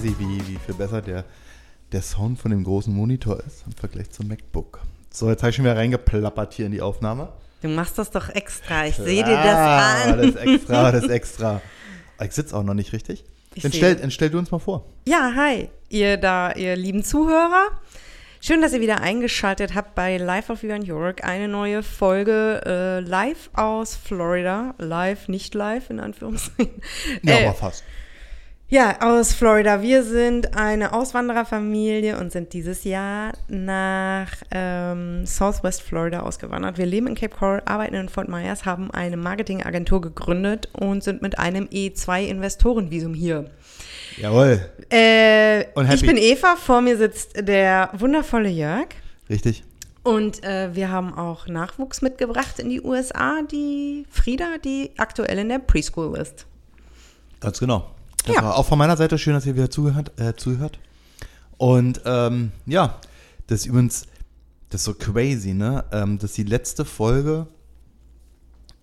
crazy, wie, wie viel besser der, der Sound von dem großen Monitor ist im Vergleich zum MacBook. So, jetzt habe ich schon wieder reingeplappert hier in die Aufnahme. Du machst das doch extra. Ich sehe dir das an. Das ist extra, das ist extra. Ich sitze auch noch nicht richtig. Ich Dann stell, dann stell du uns mal vor. Ja, hi, ihr da, ihr lieben Zuhörer. Schön, dass ihr wieder eingeschaltet habt bei Live of New York. Eine neue Folge äh, live aus Florida. Live, nicht live, in Anführungszeichen. Ja, Äh, aber fast. Ja, aus Florida. Wir sind eine Auswandererfamilie und sind dieses Jahr nach ähm, Southwest Florida ausgewandert. Wir leben in Cape Coral, arbeiten in Fort Myers, haben eine Marketingagentur gegründet und sind mit einem E2-Investorenvisum hier. Jawohl, Äh, ich bin Eva, vor mir sitzt der wundervolle Jörg. richtig. Und äh, wir haben auch Nachwuchs mitgebracht in die USA, die Frieda, die aktuell in der Preschool ist. Ganz genau. Das Ja. war auch von meiner Seite schön, dass ihr wieder zugehört. Äh, zuhört. Und ähm, ja, das ist übrigens, das ist so crazy, ne? Ähm, das ist die letzte Folge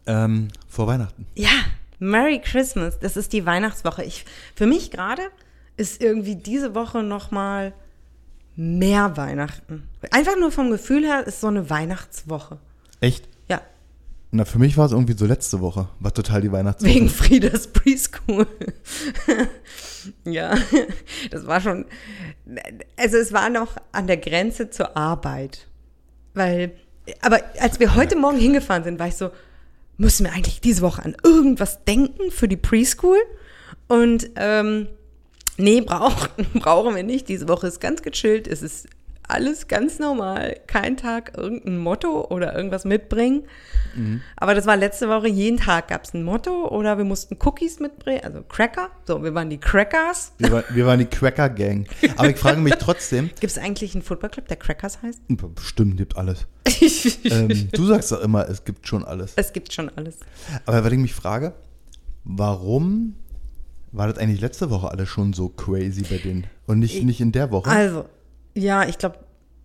ähm, vor Weihnachten. Ja, Merry Christmas. Das ist die Weihnachtswoche. Ich, für mich gerade ist irgendwie diese Woche noch mal mehr Weihnachten. Einfach nur vom Gefühl her ist so eine Weihnachtswoche. Echt? Na, für mich war es irgendwie so letzte Woche. War total die Weihnachtswoche. wegen Friedas Preschool. ja, das war schon. Also, es war noch an der Grenze zur Arbeit. Weil, aber als wir heute Morgen hingefahren sind, war ich so, müssen wir eigentlich diese Woche an irgendwas denken für die Preschool? Und ähm, nee, brauch, brauchen wir nicht. Diese Woche ist ganz gechillt. Es ist alles ganz normal. Kein Tag irgendein Motto oder irgendwas mitbringen. Aber das war letzte Woche, jeden Tag gab es ein Motto oder wir mussten Cookies mitbringen, also Cracker. So, wir waren die Crackers. Wir, war, wir waren die Cracker Gang. Aber ich frage mich trotzdem, Gibt es eigentlich einen Footballclub, der Crackers heißt? bestimmt gibt alles. Ähm, du sagst doch immer, es gibt schon alles. es gibt schon alles. Aber wenn ich mich frage, warum war das eigentlich letzte Woche alles schon so crazy bei denen? Und nicht, nicht in der Woche? Also, ja, ich glaube,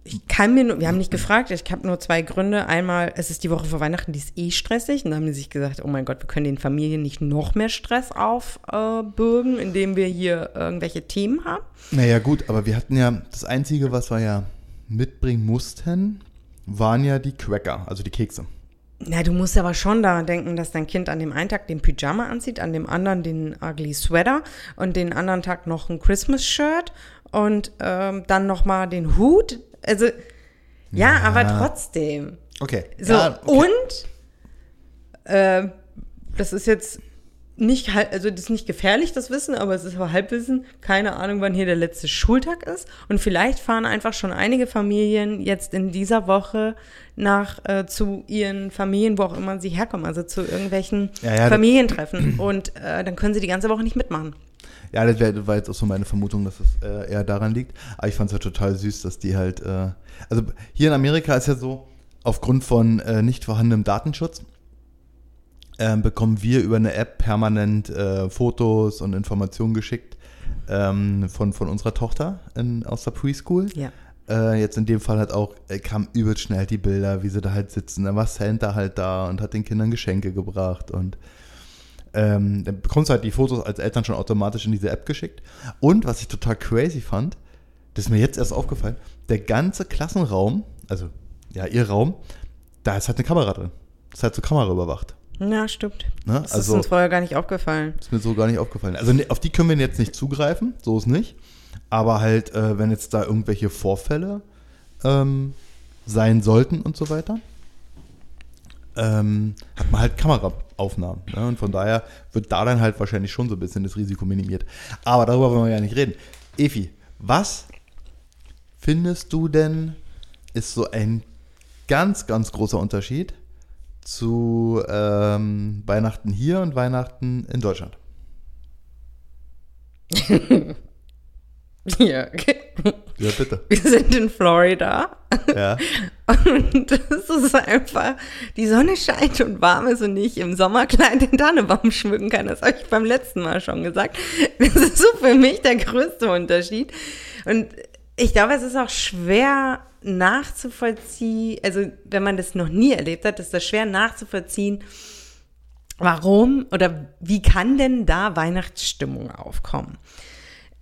ich kann mir nur, wir haben nicht gefragt, ich habe nur zwei Gründe. Einmal, es ist die Woche vor Weihnachten, die ist eh stressig. Und da haben die sich gesagt, oh mein Gott, wir können den Familien nicht noch mehr Stress aufbürgen, indem wir hier irgendwelche Themen haben. Naja, gut, aber wir hatten ja, das Einzige, was wir ja mitbringen mussten, waren ja die Cracker, also die Kekse. Na, du musst aber schon daran denken, dass dein Kind an dem einen Tag den Pyjama anzieht, an dem anderen den ugly Sweater und den anderen Tag noch ein Christmas-Shirt und ähm, dann noch mal den Hut. Also, ja, Ja. aber trotzdem. Okay. So, ja, okay. und äh, das ist jetzt nicht, also das ist nicht gefährlich, das Wissen, aber es ist aber Halbwissen. Keine Ahnung, wann hier der letzte Schultag ist. Und vielleicht fahren einfach schon einige Familien jetzt in dieser Woche nach äh, zu ihren Familien, wo auch immer sie herkommen, also zu irgendwelchen Ja, ja, Familientreffen. Und äh, dann können sie die ganze Woche nicht mitmachen. Ja, das wär, das war jetzt auch so meine Vermutung, dass es äh, eher daran liegt. Aber ich fand es ja total süß, dass die halt. Äh, also hier in Amerika ist ja so, aufgrund von äh, nicht vorhandenem Datenschutz ähm, bekommen wir über eine App permanent äh, Fotos und Informationen geschickt ähm, von, von unserer Tochter in, aus der Preschool. Ja. Äh, jetzt in dem Fall halt auch, äh, kam übelst schnell die Bilder, wie sie da halt sitzen. Da war Santa halt da und hat den Kindern Geschenke gebracht und ähm, dann bekommst du halt die Fotos als Eltern schon automatisch in diese App geschickt. Und was ich total crazy fand, das ist mir jetzt erst aufgefallen, der ganze Klassenraum, also ja, ihr Raum, da ist halt eine Kamera drin. Das ist halt so Kamera überwacht. Ja, stimmt. Ne? Das ist Also uns vorher gar nicht aufgefallen. ist mir so gar nicht aufgefallen. Also ne, auf die können wir jetzt nicht zugreifen, so ist nicht. Aber halt, äh, wenn jetzt da irgendwelche Vorfälle ähm, sein sollten und so weiter, ähm, hat man halt Kameraaufnahmen. Ne? Und von daher wird da dann halt wahrscheinlich schon so ein bisschen das Risiko minimiert. Aber darüber wollen wir ja nicht reden. Efi, was findest du denn, ist so ein ganz, ganz großer Unterschied zu ähm, Weihnachten hier und Weihnachten in Deutschland? Ja, okay. Ja, bitte. Wir sind in Florida. Ja. Und das ist einfach, die Sonne scheint und warm ist und ich im Sommerkleid den Tannenbaum schmücken kann. Das habe ich beim letzten Mal schon gesagt. Das ist so für mich der größte Unterschied. Und ich glaube, es ist auch schwer nachzuvollziehen, also wenn man das noch nie erlebt hat, ist das schwer nachzuvollziehen, warum oder wie kann denn da Weihnachtsstimmung aufkommen?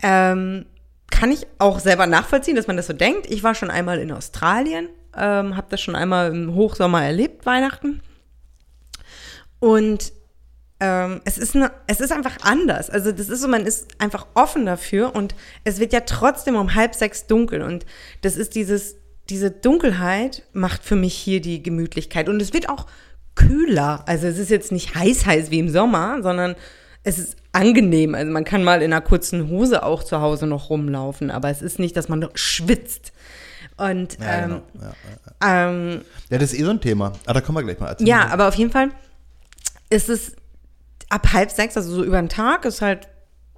Ähm, kann ich auch selber nachvollziehen, dass man das so denkt. Ich war schon einmal in Australien, ähm, habe das schon einmal im Hochsommer erlebt, Weihnachten. Und ähm, es, ist ne, es ist einfach anders. Also das ist so, man ist einfach offen dafür und es wird ja trotzdem um halb sechs dunkel. Und das ist dieses, diese Dunkelheit macht für mich hier die Gemütlichkeit. Und es wird auch kühler. Also es ist jetzt nicht heiß heiß wie im Sommer, sondern es ist angenehm. Also man kann mal in einer kurzen Hose auch zu Hause noch rumlaufen, aber es ist nicht, dass man schwitzt. Und Ja, ähm, genau. ja, ja. ähm, ja, das ist eh so ein Thema. Aber da kommen wir gleich mal. Erzähl ja, aber auf jeden Fall ist es ab halb sechs, also so über den Tag, ist halt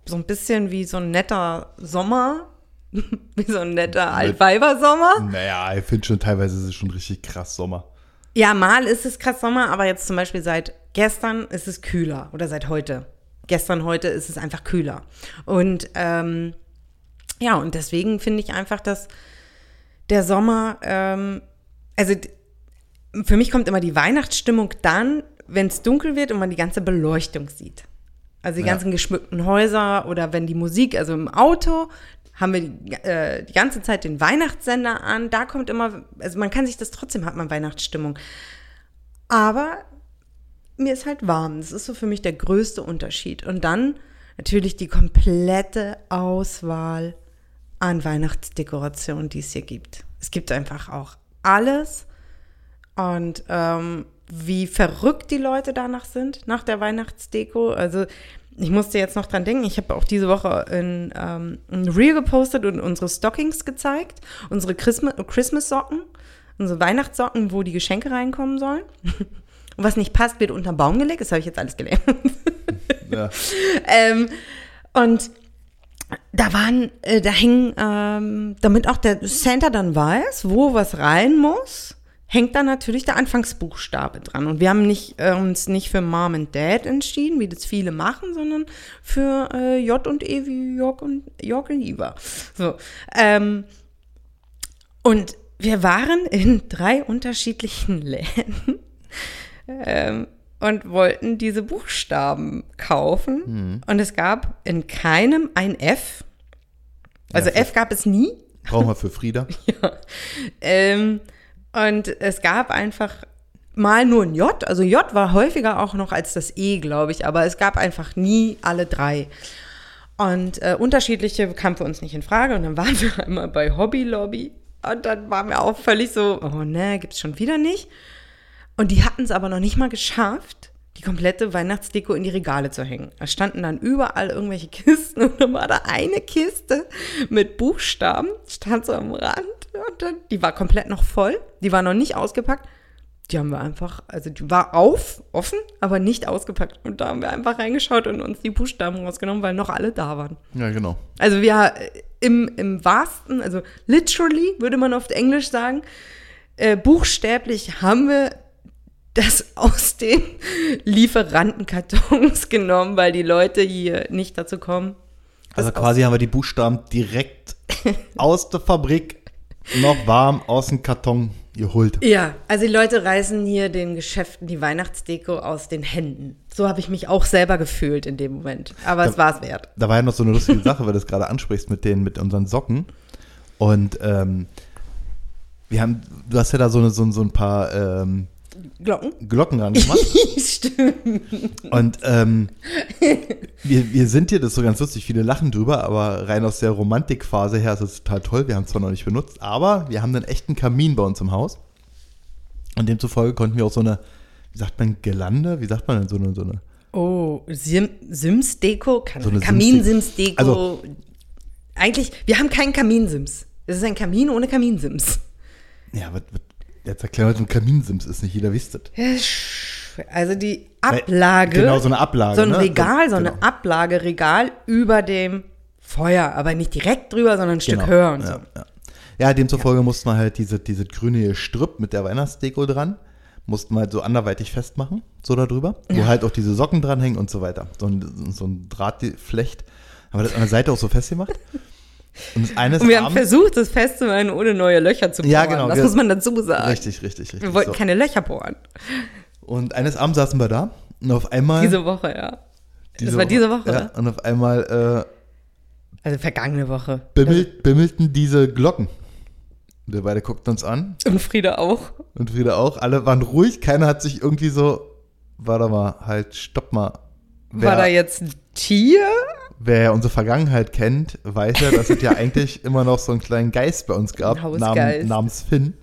so ein bisschen wie so ein netter Sommer, wie so ein netter Altweibersommer. Naja, ich finde schon, teilweise ist es schon richtig krass Sommer. Ja, mal ist es krass Sommer, aber jetzt zum Beispiel seit gestern ist es kühler oder seit heute. Gestern, heute ist es einfach kühler. Und ähm, ja, und deswegen finde ich einfach, dass der Sommer, ähm, also für mich kommt immer die Weihnachtsstimmung dann, wenn es dunkel wird und man die ganze Beleuchtung sieht. Also die Ja. ganzen geschmückten Häuser oder wenn die Musik, also im Auto haben wir die, äh, die ganze Zeit den Weihnachtssender an. Da kommt immer, also man kann sich das trotzdem, hat man Weihnachtsstimmung. Aber mir ist halt warm. Das ist so für mich der größte Unterschied. Und dann natürlich die komplette Auswahl an Weihnachtsdekorationen, die es hier gibt. Es gibt einfach auch alles. Und ähm, wie verrückt die Leute danach sind, nach der Weihnachtsdeko. Also ich musste jetzt noch dran denken, ich habe auch diese Woche in, ähm, ein Reel gepostet und unsere Stockings gezeigt, unsere Christmas- Christmas-Socken, unsere Weihnachtssocken, wo die Geschenke reinkommen sollen. Und was nicht passt, wird unter den Baum gelegt. Das habe ich jetzt alles gelernt. Ja. ähm, und da waren, äh, da hängen, ähm, damit auch der Santa dann weiß, wo was rein muss, hängt dann natürlich der Anfangsbuchstabe dran. Und wir haben nicht, äh, uns nicht für Mom and Dad entschieden, wie das viele machen, sondern für äh, J und E wie Jörg und, Jörg und Iva. So, ähm, und wir waren in drei unterschiedlichen Läden ähm, und wollten diese Buchstaben kaufen. Und es gab in keinem ein F. Also Ja, F gab es nie. Brauchen wir für Frieda. Ähm, und es gab einfach mal nur ein J. Also J war häufiger auch noch als das E, glaube ich. Aber es gab einfach nie alle drei. Und äh, unterschiedliche kamen für uns nicht in Frage. Und dann waren wir einmal bei Hobby Lobby. Und dann waren wir auch völlig so, oh ne, gibt's schon wieder nicht. Und die hatten es aber noch nicht mal geschafft, die komplette Weihnachtsdeko in die Regale zu hängen. Da standen dann überall irgendwelche Kisten und dann war da eine Kiste mit Buchstaben, stand so am Rand und dann, die war komplett noch voll, die war noch nicht ausgepackt. Die haben wir einfach, also die war auf, offen, aber nicht ausgepackt. Und da haben wir einfach reingeschaut und uns die Buchstaben rausgenommen, weil noch alle da waren. Ja, genau. Also wir äh, im, im wahrsten, also literally würde man auf Englisch sagen, äh, buchstäblich haben wir das aus den Lieferantenkartons genommen, weil die Leute hier nicht dazu kommen. Also quasi haben wir die Buchstaben direkt aus der Fabrik noch warm aus dem Karton geholt. Ja, also die Leute reißen hier den Geschäften die Weihnachtsdeko aus den Händen. So habe ich mich auch selber gefühlt in dem Moment. Aber es war es wert. Da war ja noch so eine lustige Sache, weil du das gerade ansprichst mit den, mit unseren Socken. Und ähm, wir haben, du hast ja da so, eine, so, so ein paar ähm, Glocken? Glocken dran gemacht. Stimmt. Und ähm, wir, wir sind hier, das ist so ganz lustig, viele lachen drüber, aber rein aus der Romantikphase her ist es total toll. Wir haben es zwar noch nicht benutzt, aber wir haben einen echten Kamin bei uns im Haus. Und demzufolge konnten wir auch so eine, wie sagt man, Gelande? Wie sagt man denn so eine, so eine Oh, Sim, Sims-Deko? So Kamin-Sims-Deko. Also- Eigentlich, wir haben keinen Kamin-Sims. Es ist ein Kamin ohne Kamin-Sims. ja, was, was, jetzt erklären wir, was ein Kaminsims ist, nicht jeder wisst. Also die Ablage. Genau, so eine Ablage. So ein ne? Regal, so, genau. eine Ablage, Regal über dem Feuer. Aber nicht direkt drüber, sondern ein Stück Genau, höher und ja, so. Ja, ja demzufolge musste man halt diese, diese grüne Strüpp mit der Weihnachtsdeko dran, mussten halt so anderweitig festmachen, so da drüber, wo halt auch diese Socken dranhängen und so weiter. So ein, so ein Drahtflecht. Haben wir das an der Seite auch so festgemacht. Und das eine ist Und wir haben abends- versucht, das festzumachen, ohne neue Löcher zu bohren. Ja, genau, Das wir- muss man dazu sagen. Richtig, richtig, richtig. Wir wollten so. keine Löcher bohren. Und eines Abends saßen wir da und auf einmal. Diese Woche, ja. das war diese Woche. Ja, und auf einmal äh, Also vergangene Woche. bimmelt, bimmelten diese Glocken. Wir beide guckten uns an Und Frieda auch. und Frieda auch. Alle waren ruhig. Keiner hat sich irgendwie so, warte mal, halt, stopp mal. War da jetzt ein Tier? Wer unsere Vergangenheit kennt, weiß ja, dass es ja eigentlich immer noch so einen kleinen Geist bei uns gab, nam, namens Finn.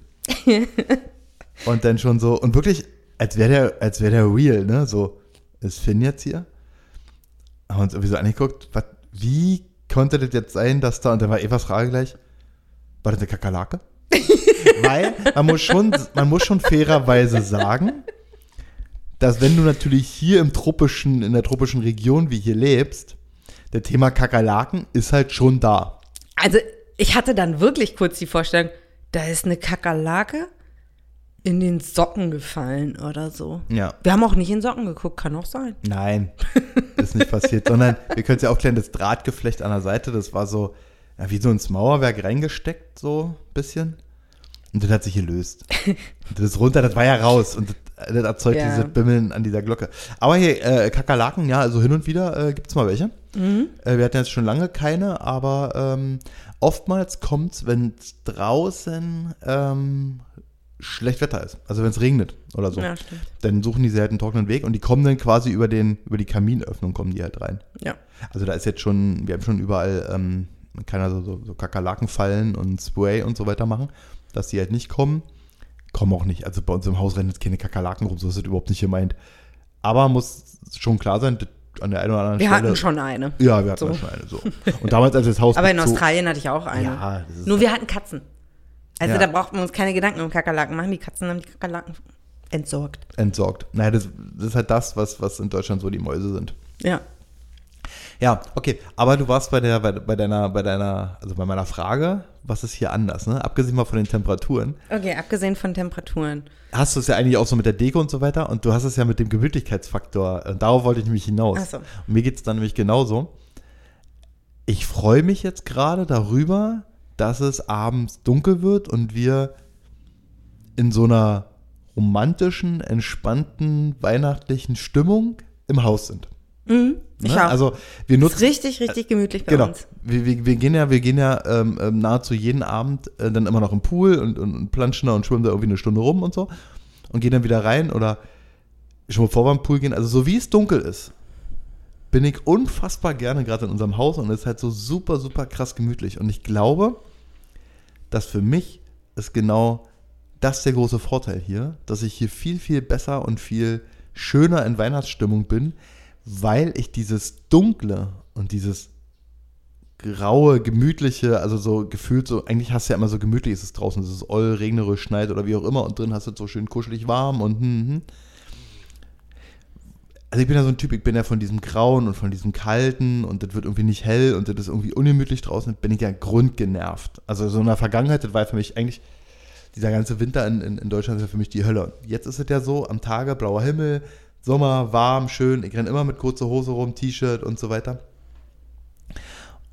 und dann schon so, und wirklich, als wäre der, als wäre der real, ne? So, ist Finn jetzt hier? Haben uns irgendwie so angeguckt, was, wie konnte das jetzt sein, dass da, und dann war Evas Frage gleich, war das eine Kakerlake? Weil man muss schon, man muss schon fairerweise sagen, dass wenn du natürlich hier im tropischen, in der tropischen Region wie hier lebst, der Thema Kakerlaken ist halt schon da. Also, ich hatte dann wirklich kurz die Vorstellung, da ist eine Kakerlake in den Socken gefallen oder so. Ja. Wir haben auch nicht in Socken geguckt, kann auch sein. Nein, ist nicht passiert, sondern wir können es ja aufklären, das Drahtgeflecht an der Seite, das war so, ja, wie so ins Mauerwerk reingesteckt, so ein bisschen. Und das hat sich gelöst. Und das ist runter, das war ja raus. Und das, das erzeugt Ja. dieses Bimmeln an dieser Glocke. Aber hier, äh, Kakerlaken, ja, also hin und wieder äh, gibt es mal welche. Äh, wir hatten jetzt schon lange keine, aber ähm, oftmals kommt es, wenn es draußen ähm, schlecht Wetter ist. Also wenn es regnet oder so. Ja. Dann suchen die halt einen trockenen Weg und die kommen dann quasi über, den, über die Kaminöffnung kommen die halt rein. Ja. Also da ist jetzt schon, wir haben schon überall, ähm, kann also so, so Kakerlakenfallen und Spray und so weiter machen, dass die halt nicht kommen. Kommen auch nicht. Also bei uns im Haus rennen jetzt keine Kakerlaken rum, so ist das überhaupt nicht gemeint. Aber muss schon klar sein, das an der einen oder anderen Wir Stelle. hatten schon eine. Ja, wir hatten So. schon eine. So. Und damals, als das Haus Aber in Australien hatte ich auch eine. Ja, Nur wir hatten Katzen. Also Ja. da brauchten wir uns keine Gedanken um Kakerlaken machen. Die Katzen haben die Kakerlaken entsorgt. entsorgt. Naja, das, das ist halt das, was, was in Deutschland so die Mäuse sind. Ja. Ja, okay. Aber du warst bei der, bei, bei deiner, bei deiner, also bei meiner Frage, was ist hier anders, ne? Abgesehen mal von den Temperaturen, Okay, abgesehen von Temperaturen. hast du es ja eigentlich auch so mit der Deko und so weiter und du hast es ja mit dem Gemütlichkeitsfaktor. Und darauf wollte ich nämlich hinaus. Ach so. Und mir geht es dann nämlich genauso. Ich freue mich jetzt gerade darüber, dass es abends dunkel wird und wir in so einer romantischen, entspannten, weihnachtlichen Stimmung im Haus sind. Mhm, ich Ne? auch. Also wir ist nutzen richtig, richtig gemütlich bei genau. uns. Wir, wir, wir gehen ja, wir gehen ja ähm, ähm, nahezu jeden Abend äh, dann immer noch im Pool und, und, und planschen da und schwimmen da irgendwie eine Stunde rum und so und gehen dann wieder rein oder schon bevor wir im Pool gehen, also so wie es dunkel ist, bin ich unfassbar gerne gerade in unserem Haus und es ist halt so super, super krass gemütlich. Und ich glaube, dass für mich ist genau das der große Vorteil hier, dass ich hier viel, viel besser und viel schöner in Weihnachtsstimmung bin, weil ich dieses Dunkle und dieses graue, gemütliche, also so gefühlt so, eigentlich hast du ja immer so gemütlich, ist es draußen, es ist oll, regnerisch, schneit oder wie auch immer und drin hast du es so schön kuschelig warm und hm, hm. Also ich bin ja so ein Typ, ich bin ja von diesem Grauen und von diesem Kalten und das wird irgendwie nicht hell und das ist irgendwie ungemütlich draußen, bin ich ja grundgenervt. Also so in der Vergangenheit, das war für mich eigentlich, dieser ganze Winter in, in, in Deutschland ist ja für mich die Hölle. Jetzt ist es ja so, am Tage blauer Himmel, Sommer, warm, schön, ich renne immer mit kurzer Hose rum, T-Shirt und so weiter.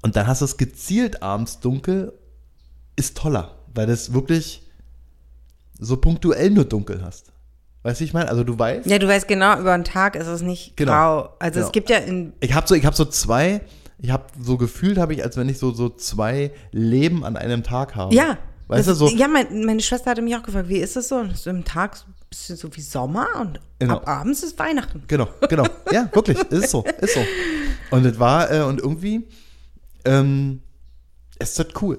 Und dann hast du es gezielt abends dunkel, ist toller, weil das wirklich so punktuell nur dunkel hast. Weißt du, ich meine? Also du weißt, Ja, du weißt genau, über den Tag ist es nicht Genau. grau. Also Genau. es gibt ja in ich habe so, ich habe so zwei, ich habe so gefühlt, habe ich, als wenn ich so, so zwei Leben an einem Tag habe. Ja. Weißt das, du, so, Ja, mein, meine Schwester hatte mich auch gefragt, wie ist das so? Und so im Tag bisschen so wie Sommer und Genau. ab abends ist Weihnachten. Genau, genau. Ja, wirklich. Ist so, ist so. Und es war, äh, und irgendwie, ähm, es ist halt cool.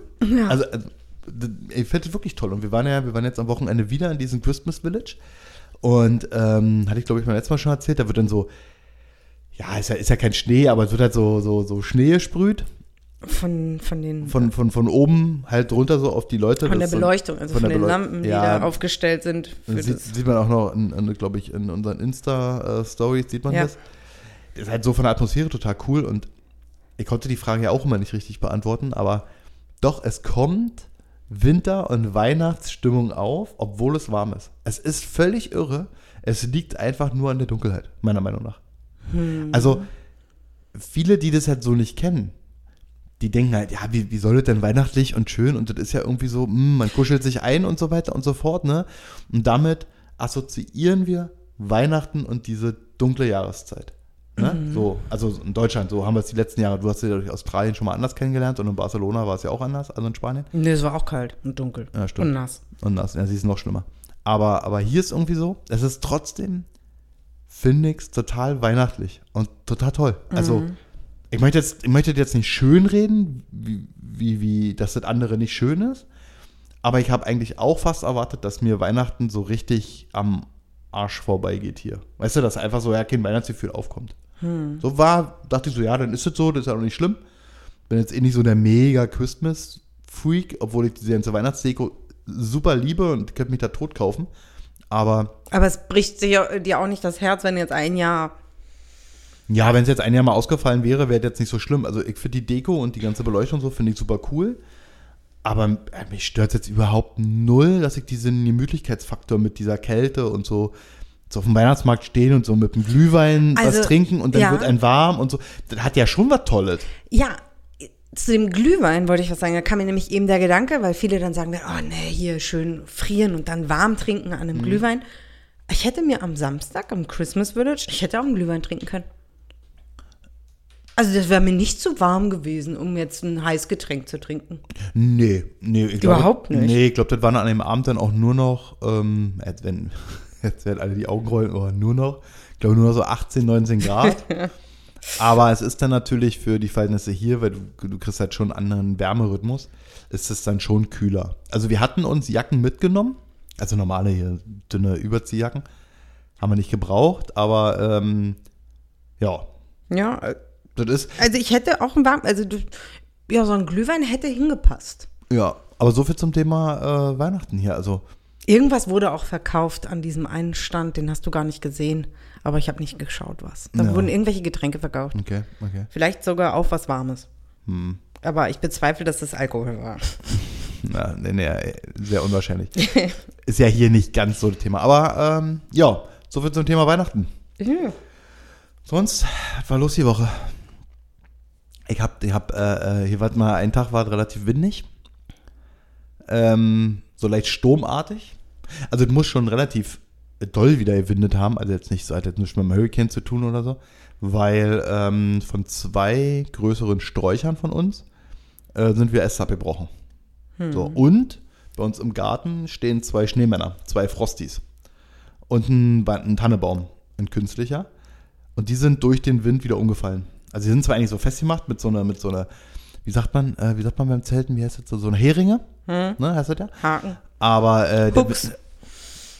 Also, äh, d- ich finde es wirklich toll. Und wir waren ja, wir waren jetzt am Wochenende wieder in diesem Christmas Village. Und ähm, hatte ich, glaube ich, beim letzten Mal schon erzählt, da wird dann so, ja, ist ja, ist ja kein Schnee, aber es wird halt so, so, so Schnee gesprüht. Von, von den Von, von, von oben halt runter so auf die Leute. von der Beleuchtung, also von von, den Beleuch- Lampen, die Ja. da aufgestellt sind. Sieht, das. sieht man auch noch, glaube ich, in unseren Insta-Stories, sieht man Ja. das. Das ist halt so von der Atmosphäre total cool und ich konnte die Frage ja auch immer nicht richtig beantworten, aber doch, es kommt Winter- und Weihnachtsstimmung auf, obwohl es warm ist. Es ist völlig irre. Es liegt einfach nur an der Dunkelheit, meiner Meinung nach. Also, viele, die das halt so nicht kennen, die denken halt, ja, wie, wie soll das denn weihnachtlich und schön und das ist ja irgendwie so, hm, man kuschelt sich ein und so weiter und so fort, ne? Und damit assoziieren wir Weihnachten und diese dunkle Jahreszeit. Ne? So, also in Deutschland, so haben wir es die letzten Jahre. Du hast ja durch Australien schon mal anders kennengelernt und in Barcelona war es ja auch anders, also in Spanien. Nee, es war auch kalt und dunkel. Ja, stimmt. Und nass. Und das, ja, sie ist noch schlimmer. Aber, aber hier ist irgendwie so, es ist trotzdem, finde ich total weihnachtlich und total toll. Also, ich möchte jetzt, ich möchte jetzt nicht schön reden, wie, wie, wie, dass das andere nicht schön ist. Aber ich habe eigentlich auch fast erwartet, dass mir Weihnachten so richtig am Arsch vorbeigeht hier. Weißt du, dass einfach so ja kein Weihnachtsgefühl aufkommt. So war, dachte ich so, ja, dann ist es so, das ist ja auch nicht schlimm. Bin jetzt eh nicht so der mega Christmas-Freak, obwohl ich diese ganze Weihnachtsdeko super liebe und könnte mich da tot kaufen. Aber Aber es bricht dir auch nicht das Herz, wenn jetzt ein Jahr. Ja, wenn es jetzt ein Jahr mal ausgefallen wäre, wäre das jetzt nicht so schlimm. Also ich finde die Deko und die ganze Beleuchtung so, finde ich super cool. Aber äh, mich stört jetzt überhaupt null, dass ich diesen Gemütlichkeitsfaktor mit dieser Kälte und so, so auf dem Weihnachtsmarkt stehen und so mit dem Glühwein Also, was trinken und dann ja. wird ein warm und so. Das hat ja schon was Tolles. Ja, zu dem Glühwein wollte ich was sagen. Da kam mir nämlich eben der Gedanke, weil viele dann sagen, oh nee, hier schön frieren und dann warm trinken an Mhm. einem Glühwein. Ich hätte mir am Samstag, am Christmas Village, ich hätte auch einen Glühwein trinken können. Also das wäre mir nicht zu warm gewesen, um jetzt ein heißes Getränk zu trinken. Nee, nee. Ich glaube- Überhaupt nicht? Nee, ich glaube, das waren an dem Abend dann auch nur noch, ähm, jetzt, wenn, jetzt werden alle die Augen rollen, aber nur noch, ich glaube nur noch so 18, 19 Grad. aber es ist dann natürlich für die Verhältnisse hier, weil du, du kriegst halt schon einen anderen Wärmerhythmus, ist es dann schon kühler. Also wir hatten uns Jacken mitgenommen, also normale hier, dünne Überziehjacken, haben wir nicht gebraucht, aber ähm, ja, Ja, äh, das ist, also ich hätte auch ein warm, also du, ja, so ein Glühwein hätte hingepasst. ja, aber so viel zum Thema äh, Weihnachten hier, also Irgendwas wurde auch verkauft an diesem einen Stand, den hast du gar nicht gesehen, aber ich habe nicht geschaut, was. Da Ja. wurden irgendwelche Getränke verkauft. okay, okay. Vielleicht sogar auch was Warmes. Hm. Aber ich bezweifle, dass das Alkohol war. Na, nee, nee, sehr unwahrscheinlich. Ist ja hier nicht ganz so das Thema. Aber ähm, ja, soviel zum Thema Weihnachten. Sonst, was war los die Woche? Ich hab, ich hab, äh, äh, hier war mal, ein Tag war relativ windig. Ähm, so leicht sturmartig. Also es muss schon relativ doll wieder gewindet haben. Also jetzt nicht so, hat jetzt nichts mit dem Hurricane zu tun oder so. Weil ähm, von zwei größeren Sträuchern von uns äh, sind wir erst abgebrochen. So, und bei uns im Garten stehen zwei Schneemänner, zwei Frosties. Und ein, ein Tannebaum, ein künstlicher. Und die sind durch den Wind wieder umgefallen. Also die sind zwar eigentlich so festgemacht mit so einer, mit so einer, wie sagt man, äh, wie sagt man beim Zelten, wie heißt das, so, so eine Heringe, ne, heißt das ja? Haken. Aber äh, der Hooks. Wind-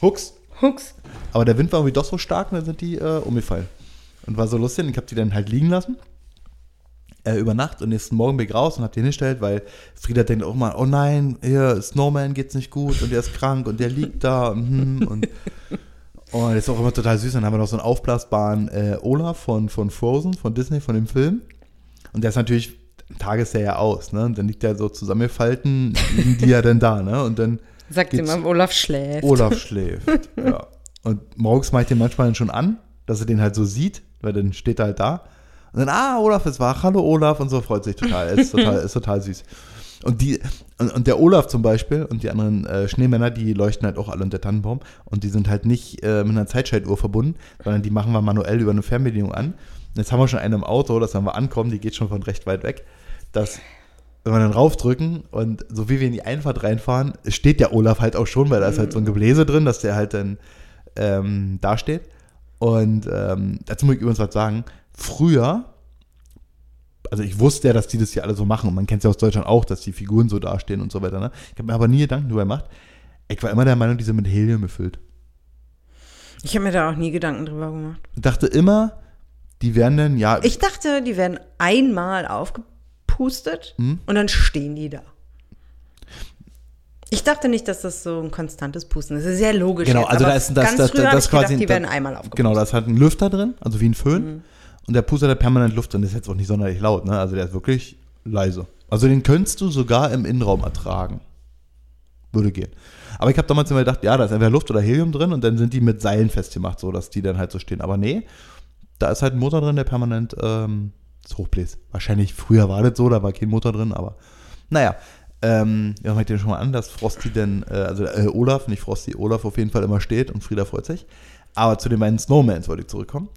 Hooks. Hooks. Aber der Wind war irgendwie doch so stark und dann sind die äh, umgefallen. Und war so lustig. Und ich habe die dann halt liegen lassen. Äh, über Nacht und nächsten Morgen bin ich raus und hab die hingestellt, weil Frieda denkt auch mal, oh nein, hier, Snowman geht's nicht gut und der ist krank und der liegt da und, hm, und, und das ist auch immer total süß. Dann haben wir noch so einen aufblasbaren äh, Olaf von, von Frozen, von Disney, von dem Film. Und der ist natürlich, am Tag ist der ja aus, ne? Und dann liegt der so zusammengefalten, liegen die ja dann da, ne? Und dann Sagt immer, Olaf schläft. Olaf schläft. ja. Und morgens mache ich den manchmal dann schon an, dass er den halt so sieht, weil dann steht er halt da. Und dann, ah, Olaf ist wach, hallo Olaf und so freut sich total. Ist total, ist total süß. Und, die, und, und der Olaf zum Beispiel und die anderen äh, Schneemänner, die leuchten halt auch alle unter Tannenbaum und die sind halt nicht äh, mit einer Zeitschaltuhr verbunden, sondern die machen wir manuell über eine Fernbedienung an. Und jetzt haben wir schon eine im Auto, dass wenn wir ankommen, die geht schon von recht weit weg, dass wenn wir dann raufdrücken und so wie wir in die Einfahrt reinfahren, steht der Olaf halt auch schon, weil da ist halt so ein Gebläse drin, dass der halt dann ähm, da steht. Und ähm, dazu muss ich übrigens was sagen. Früher, also ich wusste ja, dass die das hier alle so machen und man kennt es ja aus Deutschland auch, dass die Figuren so dastehen und so weiter. Ne? Ich habe mir aber nie Gedanken darüber gemacht. Ich war immer der Meinung, die sind mit Helium gefüllt. Ich habe mir da auch nie Gedanken drüber gemacht. Ich dachte immer, die werden dann, ja, Ich dachte, die werden einmal aufgepustet Hm? und dann stehen die da. Ich dachte nicht, dass das so ein konstantes Pusten ist. Das ist sehr logisch. Genau, jetzt, also da ist das, ganz das, das, das ich gedacht, quasi. die werden einmal aufgepustet. Genau, da ist halt ein Lüfter drin, also wie ein Föhn. Mhm. Und der pustet halt permanent Luft drin. Ist jetzt auch nicht sonderlich laut, ne? Also der ist wirklich leise. Also den könntest du sogar im Innenraum ertragen. Würde gehen. Aber ich habe damals immer gedacht, ja, da ist entweder Luft oder Helium drin und dann sind die mit Seilen festgemacht, so dass die dann halt so stehen. Aber nee, da ist halt ein Motor drin, der permanent ähm, hochbläst. Wahrscheinlich früher war das so, da war kein Motor drin, aber naja. Ähm, ja, ich den schon mal an, dass Frosty denn, äh, also äh, Olaf, nicht Frosty, Olaf auf jeden Fall immer steht und Frieda freut sich. Aber zu den beiden Snowmans wollte ich zurückkommen.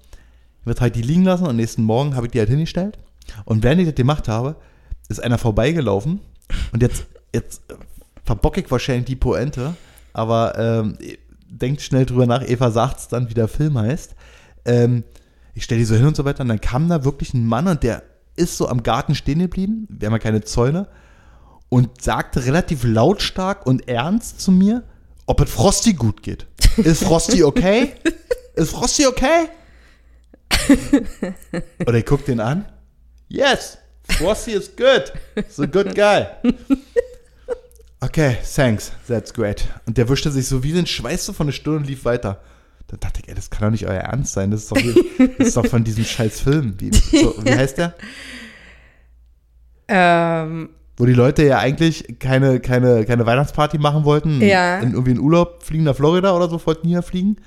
Wird halt die liegen lassen und nächsten Morgen habe ich die halt hingestellt. Und während ich das gemacht habe, ist einer vorbeigelaufen und jetzt, jetzt verbocke ich wahrscheinlich die Pointe, aber ähm, denkt schnell drüber nach, Eva sagt es dann, wie der Film heißt. Ähm, ich stelle die so hin und so weiter und dann kam da wirklich ein Mann und der ist so am Garten stehen geblieben, wir haben ja keine Zäune, und sagte relativ lautstark und ernst zu mir, ob es Frosty gut geht. Ist Frosty okay? Ist Frosty okay? Und ich guck den an. Yes, Frosty is good. He's a good guy. Okay, thanks, that's great. Und der wischte sich so wie den Schweiß so von der Stirn und lief weiter. Dann dachte ich, ey, das kann doch nicht euer Ernst sein. Das ist doch, das ist doch von diesem scheiß Film. Wie, so, wie heißt der? Ähm, Wo die Leute ja eigentlich keine, keine, keine Weihnachtsparty machen wollten. Ja. In irgendwie in Urlaub fliegen nach Florida oder so, wollten hier fliegen.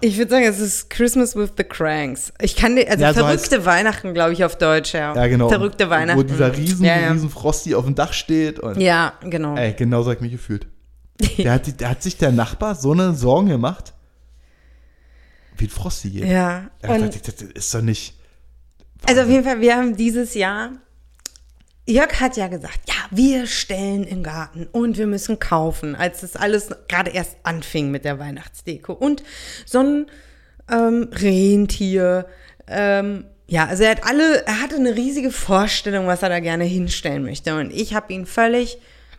Ich würde sagen, es ist Christmas with the Cranks. Ich kann dir, also Ja, so verrückte Weihnachten, glaube ich, auf Deutsch, ja. Ja, genau. Verrückte Weihnachten. Wo dieser riesen, ja, ja. riesen Frosty auf dem Dach steht. Und, Ja, genau. Ey, genau so hab ich mich gefühlt. Der hat, der hat sich der Nachbar so eine Sorgen gemacht, wie ein Frosty geht. Ja. Und das ist doch nicht. Also auf jeden Fall, wir haben dieses Jahr, Jörg hat ja gesagt, ja, wir stellen im Garten und wir müssen kaufen, als das alles gerade erst anfing mit der Weihnachtsdeko. Und so ein ähm, Rentier, ähm, ja, also er hat alle, er hatte eine riesige Vorstellung, was er da gerne hinstellen möchte. Und ich habe ihn völlig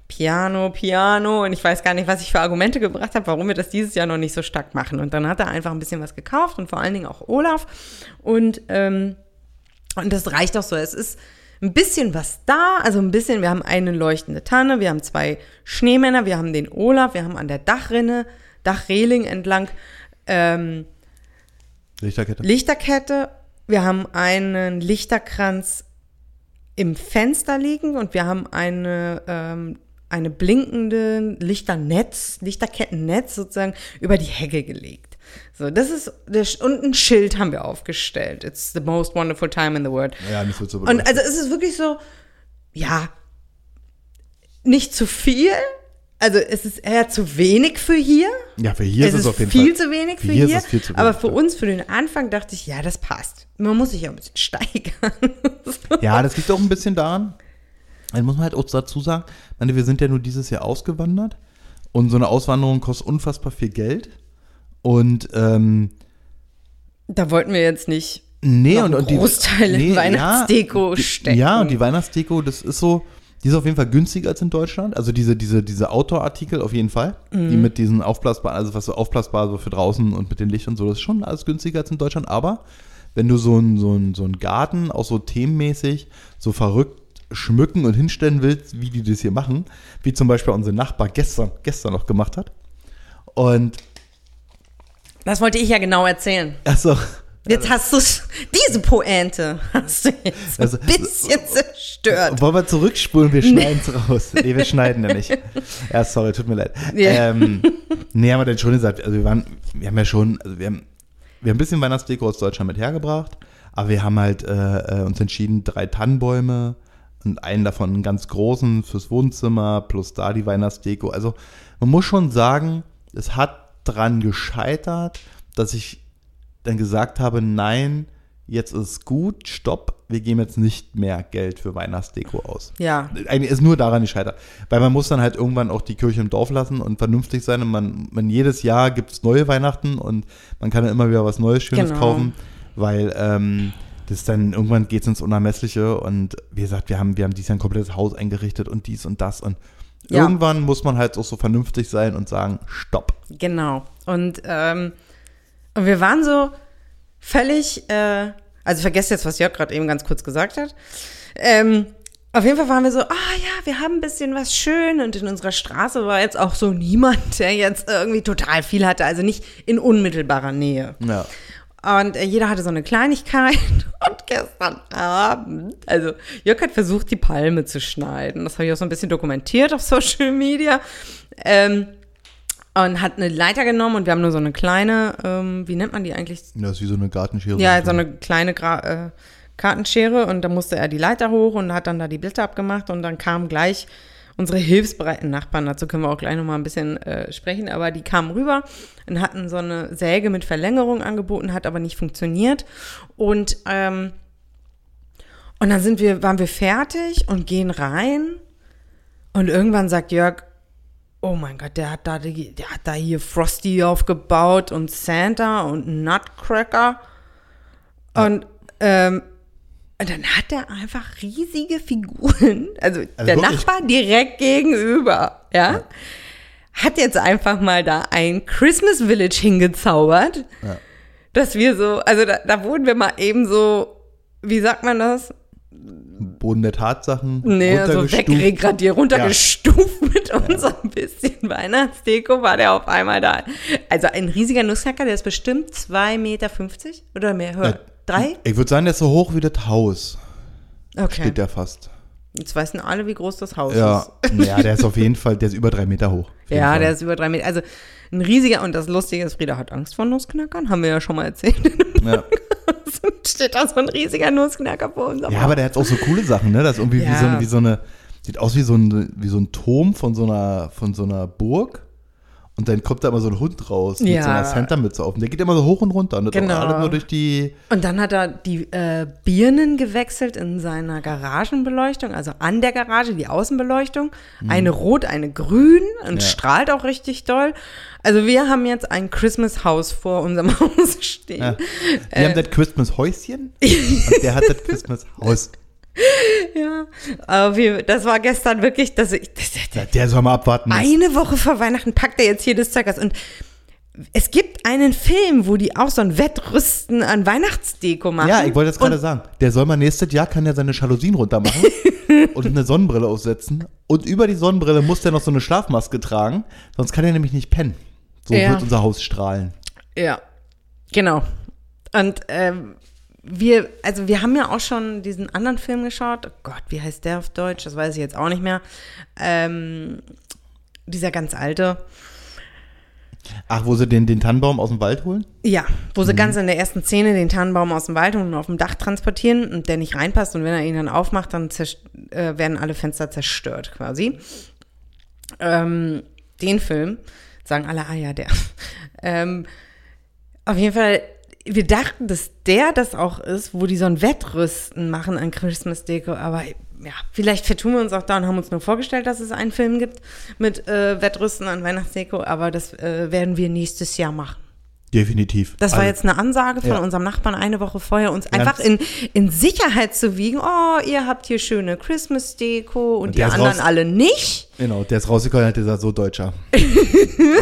Piano, Piano und ich weiß gar nicht, was ich für Argumente gebracht habe, warum wir das dieses Jahr noch nicht so stark machen. Und dann hat er einfach ein bisschen was gekauft und vor allen Dingen auch Olaf. Und ähm, und das reicht auch so. Es ist ein bisschen was da, also ein bisschen, wir haben eine leuchtende Tanne, wir haben zwei Schneemänner, wir haben den Olaf, wir haben an der Dachrinne, Dachreling entlang ähm, Lichterkette. Lichterkette, wir haben einen Lichterkranz im Fenster liegen und wir haben eine, ähm, eine blinkende Lichternetz, Lichterkettennetz sozusagen über die Hecke gelegt. So, das ist, das, und ein Schild haben wir aufgestellt. It's the most wonderful time in the world. ja, nicht so zu Und also es ist wirklich so, ja, nicht zu viel. Also es ist eher zu wenig für hier. Ja, für hier es ist es auf jeden viel Fall. zu wenig Für für hier ist hier. es viel zu aber wenig, für ja. uns, für den Anfang, dachte ich, ja, das passt. Man muss sich ja ein bisschen steigern. Ja, das liegt auch ein bisschen daran. Dann muss man halt auch dazu sagen, meine, wir sind ja nur dieses Jahr ausgewandert und so eine Auswanderung kostet unfassbar viel Geld. Und ähm, Da wollten wir jetzt nicht nee, und, und die Großteil in Weihnachtsdeko ja, die- stecken. Ja, und die Weihnachtsdeko, das ist so, die ist auf jeden Fall günstiger als in Deutschland. Also diese, diese, diese Outdoor-Artikel auf jeden Fall. Die Mhm. mit diesen aufblasbaren, also was so aufblasbar so für draußen und mit dem Licht und so, das ist schon alles günstiger als in Deutschland. Aber wenn du so einen so so einen Garten auch so themenmäßig so verrückt schmücken und hinstellen willst, wie die das hier machen, wie zum Beispiel unser Nachbar gestern, gestern noch gemacht hat. Und, Das wollte ich ja genau erzählen. also, Jetzt hast du diese Pointe hast du jetzt Also- ein bisschen zerstört. Wollen wir zurückspulen? Wir schneiden es raus. Nee, wir schneiden ja nicht. Ja, sorry, tut mir leid. Ja. Ähm, nee, haben wir denn schon gesagt, also wir waren, wir haben ja schon, also wir haben, wir haben ein bisschen Weihnachtsdeko aus Deutschland mit hergebracht, aber wir haben halt äh, äh, uns entschieden, drei Tannenbäume und einen davon einen ganz großen fürs Wohnzimmer, plus da die Weihnachtsdeko. Also man muss schon sagen, es hat dran gescheitert, dass ich dann gesagt habe, nein, jetzt ist gut, stopp, wir geben jetzt nicht mehr Geld für Weihnachtsdeko aus. Ja, Eigentlich ist nur daran gescheitert. Weil man muss dann halt irgendwann auch die Kirche im Dorf lassen und vernünftig sein. Und man, man jedes Jahr gibt es neue Weihnachten und man kann dann immer wieder was Neues, Schönes Genau. kaufen. Weil ähm, das dann irgendwann geht es ins Unermessliche. Und wie gesagt, wir haben, wir haben dieses Jahr ein komplettes Haus eingerichtet und dies und das. Und Ja. irgendwann muss man halt auch so vernünftig sein und sagen, stopp. genau. Und, ähm, und wir waren so völlig, äh, also vergesst jetzt, was Jörg gerade eben ganz kurz gesagt hat. Ähm, auf jeden Fall waren wir so, ah ja, wir haben ein bisschen was schön und in unserer Straße war jetzt auch so niemand, der jetzt irgendwie total viel hatte, also nicht in unmittelbarer Nähe. Ja. Und äh, jeder hatte so eine Kleinigkeit. Und gestern Abend, also Jörg hat versucht, die Palme zu schneiden. Das habe ich auch so ein bisschen dokumentiert auf Social Media. Ähm, und hat eine Leiter genommen und wir haben nur so eine kleine, ähm, wie nennt man die eigentlich? Das ist wie so eine Gartenschere. Ja, so eine kleine Gra äh, Kartenschere und da musste er die Leiter hoch und hat dann da die Blätter abgemacht und dann kam gleich unsere hilfsbereiten Nachbarn, dazu können wir auch gleich nochmal ein bisschen äh, sprechen, aber die kamen rüber und hatten so eine Säge mit Verlängerung angeboten, hat aber nicht funktioniert. Und, ähm, und dann sind wir, waren wir fertig und gehen rein. Und irgendwann sagt Jörg, oh mein Gott, der hat da, der hat da hier Frosty aufgebaut und Santa und Nutcracker. Und ähm, und dann hat er einfach riesige Figuren. Also, Also der wirklich? Nachbar direkt gegenüber, ja, Ja. hat jetzt einfach mal da ein Christmas Village hingezaubert, Ja. dass wir so, also da, da wurden wir mal eben so, wie sagt man das? Boden der Tatsachen. Nee, also runtergestuft. wegregradiert, runtergestuft mit unserem bisschen Weihnachtsdeko war der auf einmal da. Also ein riesiger Nussknacker, der ist bestimmt 2,50 Meter oder mehr höher. Ja. Drei? Ich würde sagen, der ist so hoch wie das Haus. Okay. Steht der fast. Jetzt wissen alle, wie groß das Haus Ja. ist. ja, der ist auf jeden Fall, der ist über drei Meter hoch. Ja, Fall. der ist über drei Meter. Also ein riesiger, und das Lustige ist, Frieda hat Angst vor Nussknackern, haben wir ja schon mal erzählt. Ja. Steht da so ein riesiger Nussknacker vor unserem ja, aber der hat auch so coole Sachen, ne? Das ist irgendwie wie, so, Ja. wie so eine, sieht aus wie so ein, wie so ein Turm von so einer, von so einer Burg. Und dann kommt da immer so ein Hund raus mit Ja. so einer Santa-Mütze auf. Und der geht immer so hoch und runter. Und Genau. alles nur durch die. Und dann hat er die äh, Birnen gewechselt in seiner Garagenbeleuchtung, also an der Garage, die Außenbeleuchtung. Eine rot, eine grün und Mhm. Ja. strahlt auch richtig doll. Also wir haben jetzt ein Christmas-Haus vor unserem Haus stehen. Ja. Wir haben das Christmas-Häuschen und der hat das Christmas-Haus. Ja, aber wir, das war gestern wirklich, dass ich, das, das, Ja, der soll mal abwarten. eine Woche vor Weihnachten packt er jetzt hier das Zeug aus. Und es gibt einen Film, wo die auch so ein Wettrüsten an Weihnachtsdeko machen. Ja, ich wollte jetzt gerade sagen, der soll mal nächstes Jahr, kann er seine Jalousien runter machen und eine Sonnenbrille aufsetzen. Und über die Sonnenbrille muss der noch so eine Schlafmaske tragen, sonst kann er nämlich nicht pennen. So Ja. wird unser Haus strahlen. Ja, genau. Und ähm, wir, also wir haben ja auch schon diesen anderen Film geschaut. Oh Gott, wie heißt der auf Deutsch? Das weiß ich jetzt auch nicht mehr. Ähm, dieser ganz alte. Ach, wo sie den, den Tannenbaum aus dem Wald holen? Ja, wo Mhm. sie ganz in der ersten Szene den Tannenbaum aus dem Wald und auf dem Dach transportieren und der nicht reinpasst und wenn er ihn dann aufmacht, dann äh, werden alle Fenster zerstört quasi. Ähm, den Film sagen alle, ah ja, der. Ähm, auf jeden Fall, wir dachten, dass der das auch ist, wo die so ein Wettrüsten machen an Christmas Deko, aber ja, vielleicht vertun wir uns auch da und haben uns nur vorgestellt, dass es einen Film gibt mit äh, Wettrüsten an Weihnachtsdeko, aber das äh, werden wir nächstes Jahr machen. Definitiv. Das war Also, jetzt eine Ansage von ja. unserem Nachbarn eine Woche vorher, uns einfach in, in Sicherheit zu wiegen. Oh, ihr habt hier schöne Christmas-Deko und, Und die der anderen raus- alle nicht. Genau, der ist rausgekommen und hat gesagt, so Deutscher.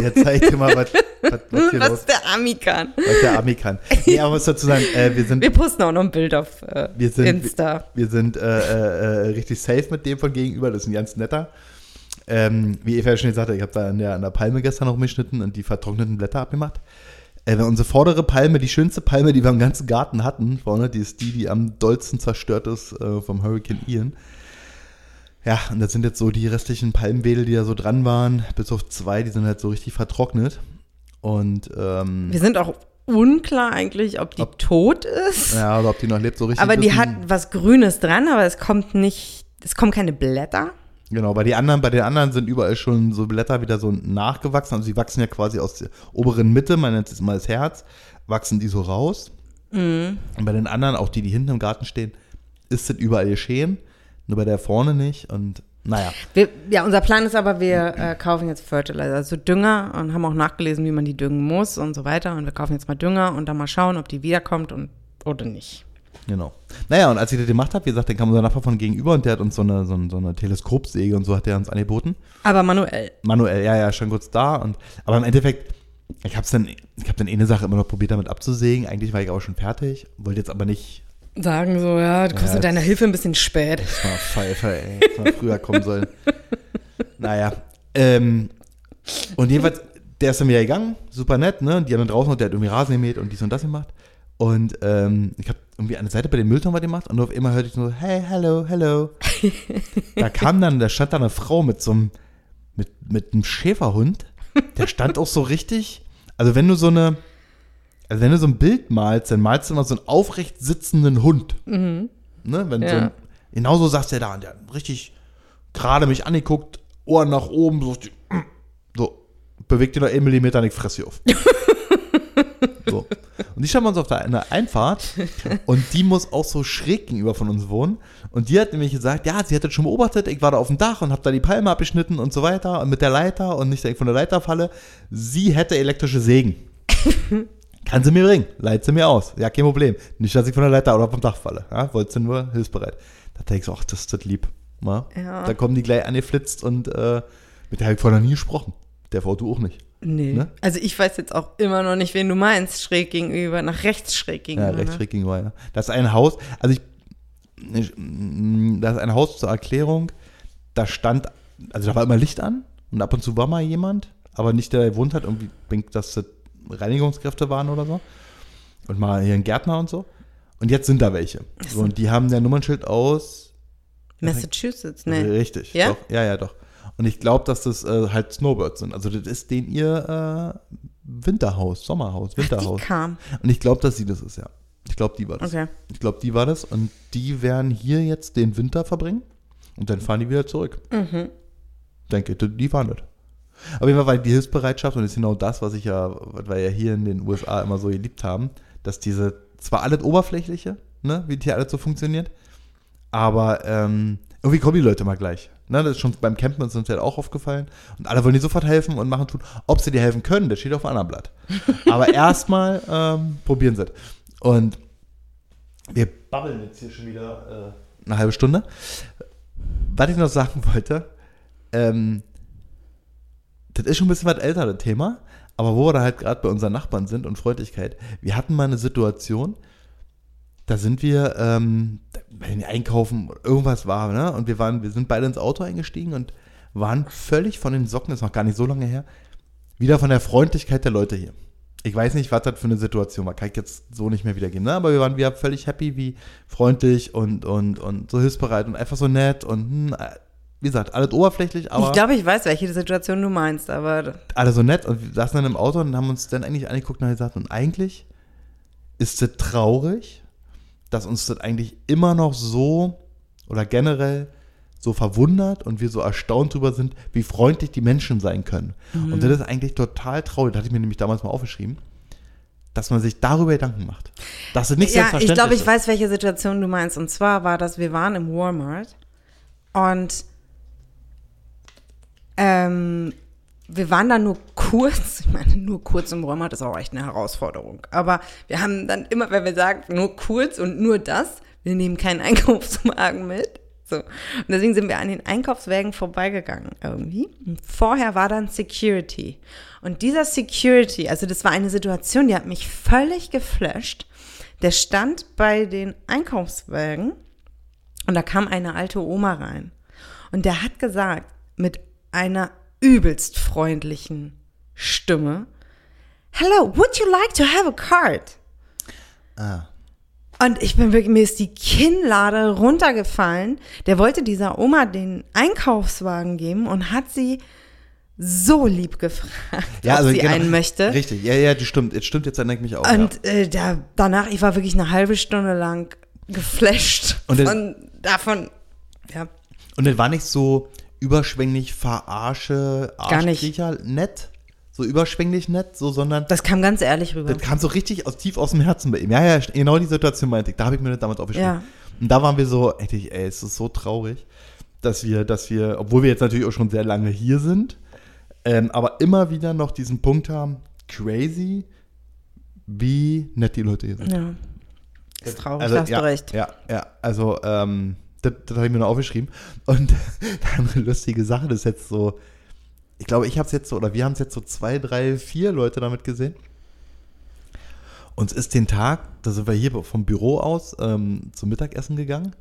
Jetzt zeig dir mal, was, was, was hier Was los der Ami kann. was der Ami kann. Nee, aber was dazu sagen, äh, wir sind Wir posten auch noch ein Bild auf äh, Wir sind, Insta. Wir sind äh, äh, äh, richtig safe mit dem von gegenüber. Das ist ein ganz netter. Ähm, wie Eva schon gesagt hat, ich habe da an der, an der Palme gestern noch geschnitten und die vertrockneten Blätter abgemacht. Äh, unsere vordere Palme, die schönste Palme, die wir im ganzen Garten hatten, vorne, die ist die, die am dollsten zerstört ist äh, vom Hurricane Ian. Ja, und das sind jetzt so die restlichen Palmwedel, die da so dran waren, bis auf zwei, die sind halt so richtig vertrocknet. Und ähm, Wir sind auch unklar eigentlich, ob die Ob- tot ist. ja, oder ob die noch lebt, so richtig. aber die wissen- hat was Grünes dran, aber es kommt nicht, es kommen keine Blätter. Genau, bei, die anderen, bei den anderen sind überall schon so Blätter wieder so nachgewachsen. Also sie wachsen ja quasi aus der oberen Mitte, man nennt es mal das Herz, wachsen die so raus. Mhm. Und bei den anderen, auch die, die hinten im Garten stehen, ist das überall geschehen. Nur bei der vorne nicht. Und naja, Wir, ja, unser Plan ist aber, wir äh, kaufen jetzt Fertilizer, also Dünger und haben auch nachgelesen, wie man die düngen muss und so weiter. Und wir kaufen jetzt mal Dünger und dann mal schauen, ob die wiederkommt und oder nicht. Genau. Naja, und als ich das gemacht habe, wie gesagt, dann kam unser Nachbar von gegenüber und der hat uns so eine, so eine, so eine Teleskopsäge und so hat der uns angeboten. Aber manuell. Manuell, ja, ja, schon kurz da. Und, aber im Endeffekt, ich habe dann, ich habe dann eine Sache immer noch probiert, damit abzusägen. Eigentlich war ich auch schon fertig, wollte jetzt aber nicht Sagen so, ja, du kommst Ja, mit deiner Hilfe ein bisschen spät. Das war Pfeife, ey. Das mal früher kommen sollen. Naja. Ähm, und jedenfalls, der ist dann wieder gegangen, super nett, ne? Die anderen draußen, und der hat irgendwie Rasen gemäht und dies und das gemacht. Und ähm, ich habe irgendwie an der Seite bei den Mülltonnen gemacht und nur auf einmal hörte ich nur, hey, hello, hello. da kam dann, da stand da eine Frau mit so einem, mit, mit einem Schäferhund. Der stand auch so richtig, also wenn du so eine, also wenn du so ein Bild malst, dann malst du immer so einen aufrecht sitzenden Hund. Ne, wenn so Ja. ein, genauso saß der da und der hat richtig gerade mich angeguckt, Ohren nach oben, so, so bewegt ihr noch einen Millimeter, ich fress sie auf. so. Und die standen wir uns auf der, einer Einfahrt und die muss auch so schräg gegenüber von uns wohnen. Und die hat nämlich gesagt, ja, sie hat das schon beobachtet, ich war da auf dem Dach und habe da die Palme abgeschnitten und so weiter und mit der Leiter und nicht, dass ich von der Leiter falle. Sie hätte elektrische Sägen. Kann sie mir bringen, leiht sie mir aus. Ja, kein Problem. Nicht, dass ich von der Leiter oder vom Dach falle. Ja, wollte sie nur hilfsbereit. Da denke ich so, ach, das ist das lieb. Ja. Da kommen die gleich angeflitzt und äh, mit der habe ich vorher nie gesprochen. Der Frau du auch nicht. Nee. Ne? Also ich weiß jetzt auch immer noch nicht, wen du meinst, schräg gegenüber, nach rechts schräg Ja, gegenüber. rechts ne? schräg gegenüber, ja. Das ist ein Haus, also ich, ich, mm, das ist ein Haus zur Erklärung, da stand, also da war immer Licht an und ab und zu war mal jemand, aber nicht der gewohnt hat, irgendwie, denkt, dass das Reinigungskräfte waren oder so. Und mal hier ein Gärtner und so. Und jetzt sind da welche. So, und die haben der Nummernschild aus. Massachusetts, ne? Richtig. Ja? Doch, ja, ja, doch. Und ich glaube, dass das äh, halt Snowbirds sind. Also das ist den ihr äh, Winterhaus, Sommerhaus, Die Winterhaus. kam. Und ich glaube, dass sie das ist, ja. Ich glaube, die war das. Okay. Ich glaube, die war das. Und die werden hier jetzt den Winter verbringen. Und dann fahren die wieder zurück. Mhm. Denke, die die fahren das. Jeden Fall, weil die Hilfsbereitschaft, und das ist genau das, was ich ja, wir ja hier in den USA immer so geliebt haben, dass diese, zwar alles Oberflächliche, ne, wie die alles so funktioniert, aber ähm, irgendwie kommen die Leute mal gleich. Ne, das ist schon beim Campen uns ja auch aufgefallen. Und alle wollen dir sofort helfen und machen tun. Ob sie dir helfen können, das steht auf einem anderen Blatt. Aber erstmal ähm, probieren sie es. Und wir babbeln jetzt hier schon wieder äh, eine halbe Stunde. Was ich noch sagen wollte, ähm, das ist schon ein bisschen was älter, das Thema. Aber wo wir da halt gerade bei unseren Nachbarn sind und Freundlichkeit, wir hatten mal eine Situation, da sind wir, ähm, wenn wir einkaufen, irgendwas war, ne? Und wir waren, wir sind beide ins Auto eingestiegen und waren völlig von den Socken, das ist noch gar nicht so lange her, wieder von der Freundlichkeit der Leute hier. Ich weiß nicht, was das für eine Situation war, kann ich jetzt so nicht mehr wiedergeben, ne? Aber wir waren wieder völlig happy, wie freundlich und, und, und so hilfsbereit und einfach so nett und, hm, wie gesagt, alles oberflächlich, aber Ich glaube, ich weiß, welche Situation du meinst, aber alle so nett und wir saßen dann im Auto und haben uns dann eigentlich angeguckt und haben gesagt, und eigentlich ist es traurig, dass uns das eigentlich immer noch so oder generell so verwundert und wir so erstaunt drüber sind, wie freundlich die Menschen sein können. Und das ist eigentlich total traurig, das hatte ich mir nämlich damals mal aufgeschrieben, dass man sich darüber Gedanken macht. Dass es nicht ja, ich selbstverständlich glaube, ich ist. weiß, welche Situation du meinst. Und zwar war das, wir waren im Walmart und ähm, wir waren da nur kurz, ich meine, nur kurz im Walmart ist auch echt eine Herausforderung. Aber wir haben dann immer, wenn wir sagen, nur kurz und nur das, wir nehmen keinen Einkaufswagen mit. So. Und deswegen sind wir an den Einkaufswagen vorbeigegangen irgendwie. Und vorher war dann Security. Und dieser Security, also das war eine Situation, die hat mich völlig geflasht. Der stand bei den Einkaufswagen und da kam eine alte Oma rein. Und der hat gesagt, mit einer übelst freundlichen Stimme, Hello, would you like to have a card? Ah. Und ich bin wirklich, mir ist die Kinnlade runtergefallen. Der wollte dieser Oma den Einkaufswagen geben und hat sie so lieb gefragt, Ja, ob also sie genau. einen möchte. Richtig, ja, ja, die stimmt. Jetzt stimmt, jetzt denke ich mich auch. ja. Und äh, da, danach, ich war wirklich eine halbe Stunde lang geflasht Und das- von, davon, ja, Und das war nicht so überschwänglich verarsche, Gar nicht. Arschkriecher nett, so überschwänglich nett, so, sondern das kam ganz ehrlich rüber. das kam so richtig aus tief aus dem Herzen bei ihm. Ja, ja, genau die Situation meinte ich. Da habe ich mir das damals aufgeschrieben. Ja. Und da waren wir so, ey, ey, es ist so traurig, dass wir, dass wir, obwohl wir jetzt natürlich auch schon sehr lange hier sind, ähm, aber immer wieder noch diesen Punkt haben, crazy, wie nett die Leute hier sind. ja. Ist traurig, Also, hast ja, du recht. Ja, ja, also, ähm, das, das habe ich mir noch aufgeschrieben. Und eine lustige Sache, das ist jetzt so, ich glaube, ich habe es jetzt so, oder wir haben es jetzt so zwei, drei, vier Leute damit gesehen. Uns ist den Tag, da sind wir hier vom Büro aus ähm, zum Mittagessen gegangen.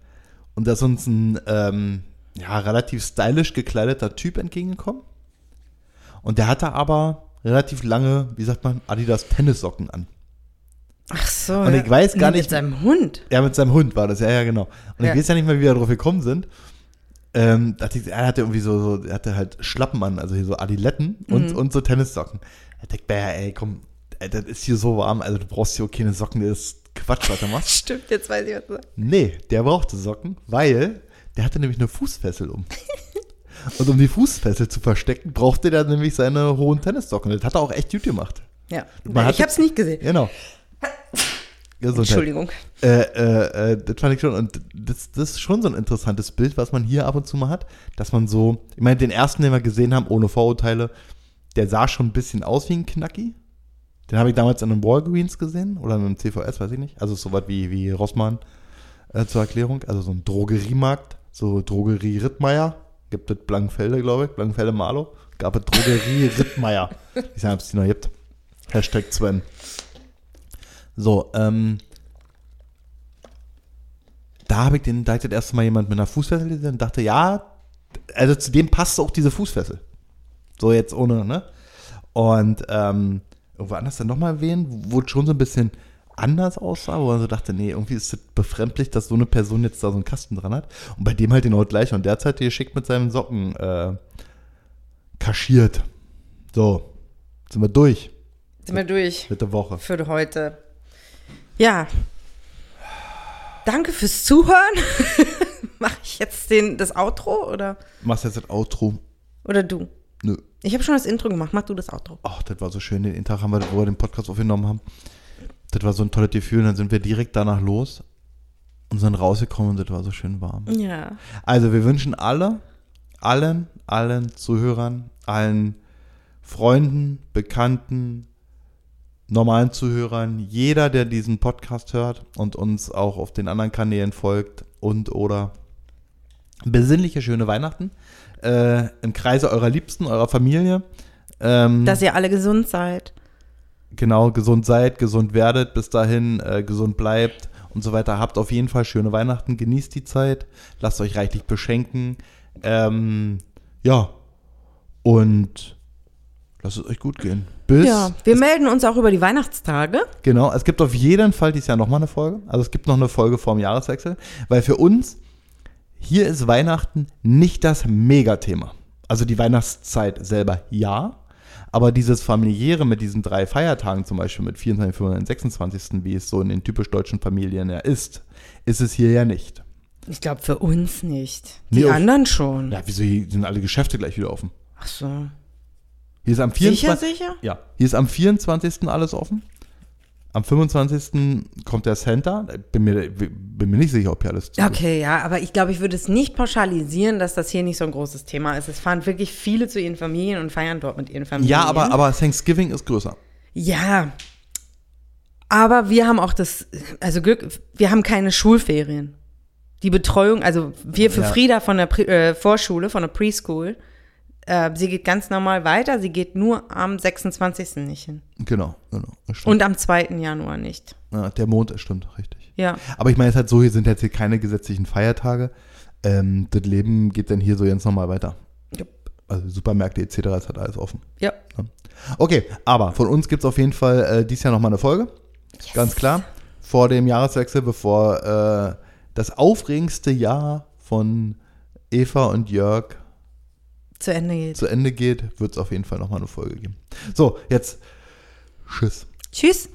Und da ist uns ein ähm, ja, relativ stylisch gekleideter Typ entgegengekommen. Und der hatte aber relativ lange, wie sagt man, Adidas Tennissocken an. Ach so. Und ich weiß gar Nee, nicht- Mit seinem Hund. Ja, mit seinem Hund war das, ja, ja, genau. Und Ja. ich weiß ja nicht mehr, wie wir darauf gekommen sind. Ähm, ich, er hatte irgendwie so, so, er hatte halt Schlappen an, also hier so Adiletten und, und so Tennissocken. Da dachte ich, mir, ey, komm, das ist hier so warm, also du brauchst hier auch keine Socken, das ist Quatsch, was du machst. Stimmt, jetzt weiß ich, was du sagst. Nee, der brauchte Socken, weil der hatte nämlich eine Fußfessel um. Und um die Fußfessel zu verstecken, brauchte er nämlich seine hohen Tennissocken. Das hat er auch echt gut gemacht. Ja, Man ich habe es nicht gesehen. Genau. Gesundheit. Entschuldigung. Äh, äh, äh, das fand ich schon, und das, das ist schon so ein interessantes Bild, was man hier ab und zu mal hat, dass man so, ich meine, den ersten, den wir gesehen haben, ohne Vorurteile, der sah schon ein bisschen aus wie ein Knacki. Den habe ich damals in einem Walgreens gesehen oder in einem CVS, weiß ich nicht. Also so was wie, wie Rossmann äh, zur Erklärung. Also so ein Drogeriemarkt, so Drogerie Rittmeier. Gibt es Blankfelde, glaube ich, Blankfelde Marlow. Gab es Drogerie Rittmeier. Ich sage, ob es die noch gibt. Hashtag Sven. So, ähm, da habe ich den, da hat das erste Mal jemand mit einer Fußfessel gesehen und dachte, ja, also zu dem passt auch diese Fußfessel. So jetzt ohne, ne? Und ähm, irgendwo anders dann nochmal erwähnen, wo es schon so ein bisschen anders aussah, wo man so dachte, nee, irgendwie ist es befremdlich, dass so eine Person jetzt da so einen Kasten dran hat. Und bei dem halt genau gleich. Und der hat halt geschickt mit seinen Socken äh, kaschiert. So, sind wir durch Sind wir durch mit der Woche. für heute. Ja. Danke fürs Zuhören. Mache ich jetzt den, das Outro oder, Machst jetzt das Outro? oder du? Nö. Ich habe schon das Intro gemacht. Mach du das Outro. Ach, das war so schön. Den Tag haben wir, wo wir den Podcast aufgenommen haben. Das war so ein tolles Gefühl. Und dann sind wir direkt danach los und sind rausgekommen und das war so schön warm. Ja. Also wir wünschen alle, allen, allen Zuhörern, allen Freunden, Bekannten, normalen Zuhörern, jeder, der diesen Podcast hört und uns auch auf den anderen Kanälen folgt und oder besinnliche, schöne Weihnachten äh, im Kreise eurer Liebsten, eurer Familie. Ähm, Dass ihr alle gesund seid. genau, gesund seid, gesund werdet, bis dahin äh, gesund bleibt und so weiter. Habt auf jeden Fall schöne Weihnachten, genießt die Zeit, lasst euch reichlich beschenken. Ähm, ja, und lasst es euch gut gehen. Bis, Ja, wir melden uns auch über die Weihnachtstage. genau, es gibt auf jeden Fall dieses Jahr nochmal eine Folge. Also es gibt noch eine Folge vorm Jahreswechsel, weil für uns hier ist Weihnachten nicht das Megathema. Also die Weihnachtszeit selber ja, aber dieses familiäre mit diesen drei Feiertagen, zum Beispiel mit 24, 25, 26., wie es so in den typisch deutschen Familien ja ist, ist es hier ja nicht. Ich glaube, für uns nicht. Die Nee, anderen schon. Ja, wieso hier sind alle Geschäfte gleich wieder offen? Ach so. Hier ist am Sicher, 24. sicher? Ja, hier ist am 24. alles offen. Am 25. kommt der Center. Bin mir, bin mir nicht sicher, ob hier alles zu ist. Okay, ja, aber ich glaube, ich würde es nicht pauschalisieren, dass das hier nicht so ein großes Thema ist. Es fahren wirklich viele zu ihren Familien und feiern dort mit ihren Familien. Ja, aber, aber Thanksgiving ist größer. Ja. Aber wir haben auch das, also Glück, wir haben keine Schulferien. Die Betreuung, also wir für Ja. Frieda von der Pre äh, Vorschule, von der Preschool, äh, sie geht ganz normal weiter, sie geht nur am 26. nicht hin. Genau, genau. stimmt. Und am 2. Januar nicht. ja, der Mond, das stimmt, richtig. Ja. Aber ich meine, es ist halt so, hier sind jetzt hier keine gesetzlichen Feiertage. Ähm, das Leben geht dann hier so ganz normal weiter. Jupp. Also Supermärkte etc. ist halt alles offen. Ja. Okay, aber von uns gibt es auf jeden Fall äh, dieses Jahr nochmal eine Folge. Ganz klar. Vor dem Jahreswechsel, bevor äh, das aufregendste Jahr von Eva und Jörg Zu Ende geht. zu Ende geht, wird es auf jeden Fall nochmal eine Folge geben. So, jetzt Tschüss. Tschüss.